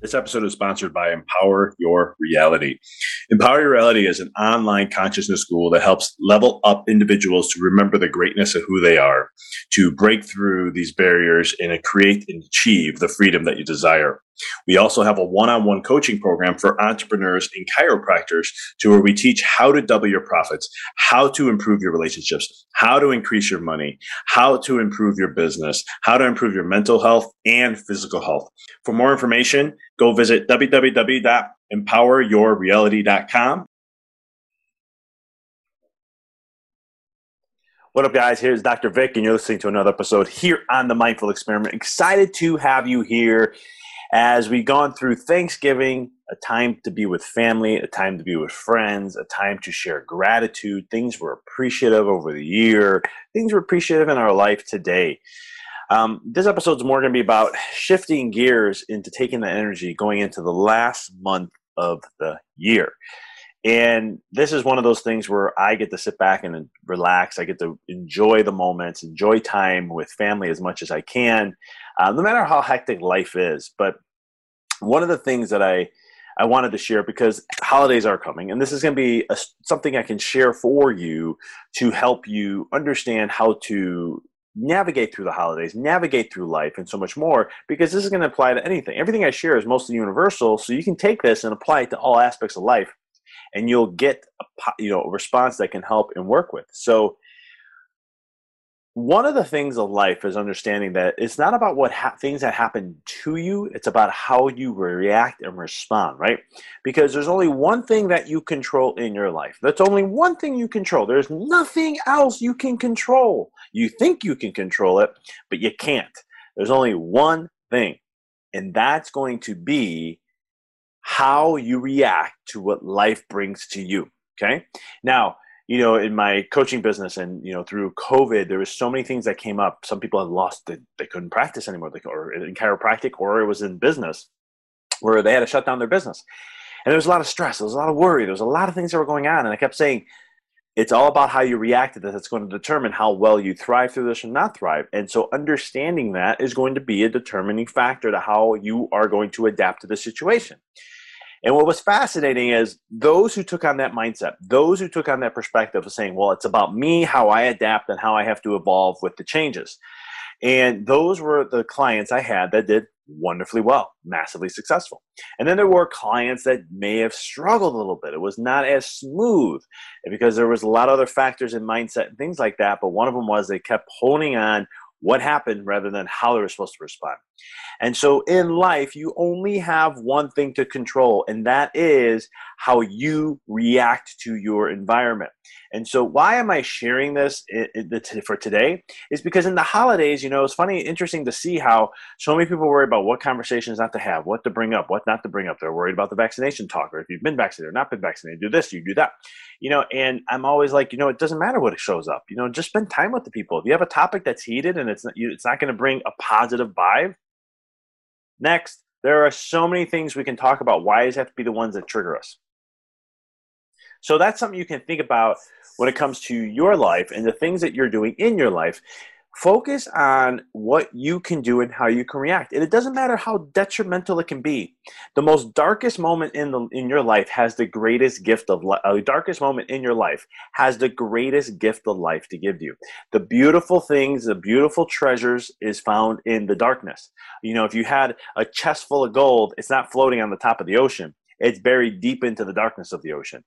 This episode is sponsored by Empower Your Reality. Empower Your Reality is an online consciousness school that helps level up individuals to remember the greatness of who they are, to break through these barriers and create and achieve the freedom that you desire. We also have a one-on-one coaching program for entrepreneurs and chiropractors to where we teach how to double your profits, how to improve your relationships, how to increase your money, how to improve your business, how to improve your mental health and physical health. For more information, go visit www.empoweryourreality.com. What up, guys? Here's Dr. Vic, and you're listening to another episode here on the Mindful Experiment. Excited to have you here as we've gone through Thanksgiving, a time to be with family, a time to be with friends, a time to share gratitude, things we're appreciative over the year, things we're appreciative in our life today. Um, this episode is more going to be about shifting gears into taking the energy going into the last month of the year. And this is one of those things where I get to sit back and relax. I get to enjoy the moments, enjoy time with family as much as I can, uh, no matter how hectic life is. But one of the things that I I wanted to share because holidays are coming, and this is going to be a, something I can share for you to help you understand how to navigate through the holidays, navigate through life, and so much more. Because this is going to apply to anything. Everything I share is mostly universal, so you can take this and apply it to all aspects of life, and you'll get a you know a response that can help and work with. So one of the things of life is understanding that it's not about what ha- things that happen to you it's about how you react and respond right? Because there's only one thing that you control in your life. That's only one thing you control. There's nothing else you can control. You think you can control it but you can't. There's only one thing and that's going to be how you react to what life brings to you okay now you know, in my coaching business and, you know, through COVID, there was so many things that came up. Some people had lost, they, they couldn't practice anymore, they, or in chiropractic, or it was in business where they had to shut down their business. And there was a lot of stress, there was a lot of worry, there was a lot of things that were going on. And I kept saying, it's all about how you react to this. It's going to determine how well you thrive through this or not thrive. And so understanding that is going to be a determining factor to how you are going to adapt to the situation. And what was fascinating is those who took on that mindset, those who took on that perspective of saying, well, it's about me, how I adapt, and how I have to evolve with the changes. And those were the clients I had that did wonderfully well, massively successful. And then there were clients that may have struggled a little bit. It was not as smooth because there was a lot of other factors in mindset and things like that. But one of them was they kept holding on what happened rather than how they were supposed to respond. And so in life, you only have one thing to control, and that is how you react to your environment. And so, why am I sharing this for today? Is because in the holidays, you know, it's funny, interesting to see how so many people worry about what conversations not to have, what to bring up, what not to bring up. They're worried about the vaccination talk, or if you've been vaccinated or not been vaccinated, do this, you do that. You know, and I'm always like, you know, it doesn't matter what it shows up. You know, just spend time with the people. If you have a topic that's heated and it's not, it's not going to bring a positive vibe, next. There are so many things we can talk about. Why does it have to be the ones that trigger us? So that's something you can think about when it comes to your life and the things that you're doing in your life focus on what you can do and how you can react. And it doesn't matter how detrimental it can be. The most darkest moment in the in your life has the greatest gift of life uh, the darkest moment in your life has the greatest gift of life to give you. The beautiful things the beautiful treasures is found in the darkness. You know if you had a chest full of gold it's not floating on the top of the ocean. It's buried deep into the darkness of the ocean.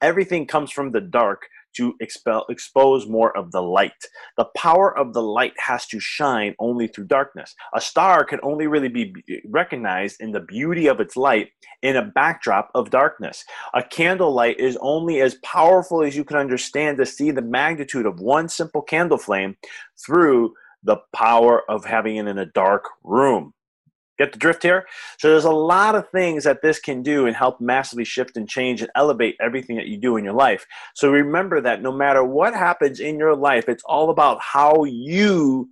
Everything comes from the dark to expel, expose more of the light. The power of the light has to shine only through darkness. A star can only really be recognized in the beauty of its light in a backdrop of darkness. A candle light is only as powerful as you can understand to see the magnitude of one simple candle flame through the power of having it in a dark room. Get the drift here? So there's a lot of things that this can do and help massively shift and change and elevate everything that you do in your life. So remember that no matter what happens in your life, it's all about how you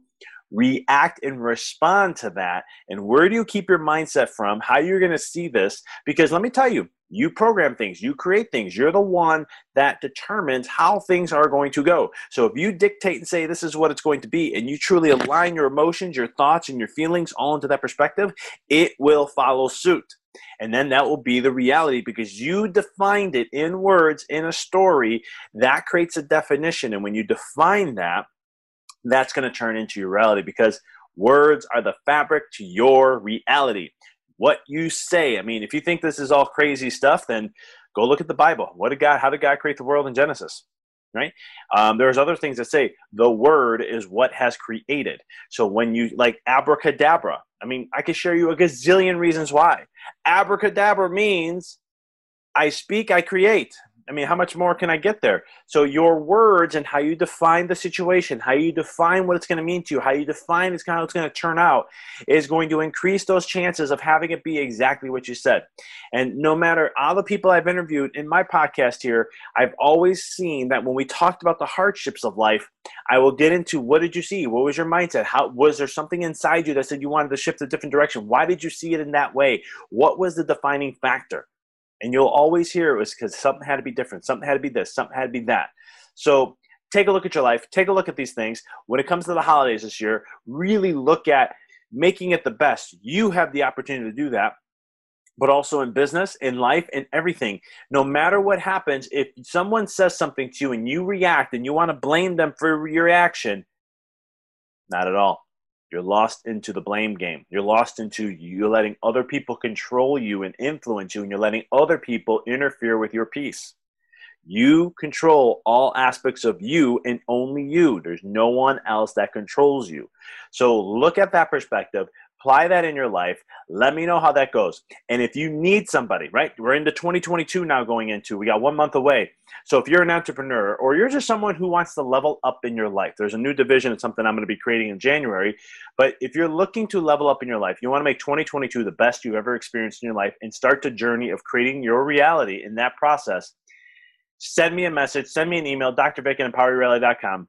react and respond to that. And where do you keep your mindset from? How you're going to see this? Because let me tell you, you program things, you create things. You're the one that determines how things are going to go. So if you dictate and say this is what it's going to be, and you truly align your emotions, your thoughts, and your feelings all into that perspective, it will follow suit. And then that will be the reality because you defined it in words in a story. That creates a definition. And when you define that, that's going to turn into your reality because words are the fabric to your reality what you say. I mean, if you think this is all crazy stuff, then go look at the Bible. What did God? How did God create the world in Genesis? Right. Um, there's other things that say the word is what has created. So when you like abracadabra, I mean, I could share you a gazillion reasons why. Abracadabra means I speak, I create. I mean, how much more can I get there? So your words and how you define the situation, how you define what it's going to mean to you, how you define it's how it's going to turn out, is going to increase those chances of having it be exactly what you said. And no matter all the people I've interviewed in my podcast here, I've always seen that when we talked about the hardships of life, I will get into what did you see? What was your mindset? How was there something inside you that said you wanted to shift a different direction? Why did you see it in that way? What was the defining factor? And you'll always hear it was because something had to be different, something had to be this, something had to be that. So take a look at your life, take a look at these things. When it comes to the holidays this year, really look at making it the best. You have the opportunity to do that but also in business, in life, in everything. No matter what happens, if someone says something to you and you react and you want to blame them for your reaction, not at all. You're lost into the blame game. You're lost into you're letting other people control you and influence you, and you're letting other people interfere with your peace. You control all aspects of you and only you. There's no one else that controls you. So look at that perspective apply that in your life. Let me know how that goes. And if you need somebody, right? We're into 2022 now going into, we got one month away. So if you're an entrepreneur or you're just someone who wants to level up in your life, there's a new division. It's something I'm going to be creating in January. But if you're looking to level up in your life, you want to make 2022 the best you've ever experienced in your life and start the journey of creating your reality in that process, send me a message, send me an email, drvicken at empoweryourreality.com.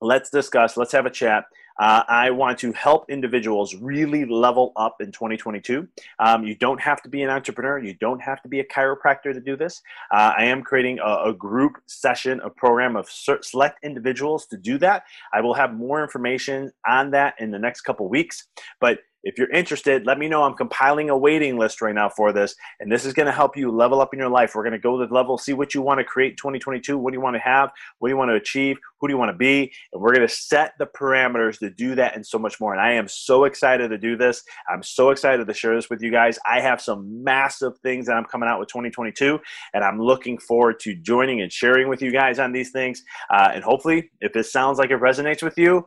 Let's discuss, let's have a chat. Uh, I want to help individuals really level up in 2022. Um, you don't have to be an entrepreneur. You don't have to be a chiropractor to do this. Uh, I am creating a, a, group session, a program of select individuals to do that. I will have more information on that in the next couple weeks. But if you're interested, let me know. I'm compiling a waiting list right now for this, and this is going to help you level up in your life. We're going to go to the level, see what you want to create 2022. What do you want to have? What do you want to achieve? Who do you want to be? And we're going to set the parameters to do that and so much more. And I am so excited to do this. I'm so excited to share this with you guys. I have some massive things that I'm coming out with 2022, and I'm looking forward to joining and sharing with you guys on these things. Uh, and hopefully, if this sounds like it resonates with you,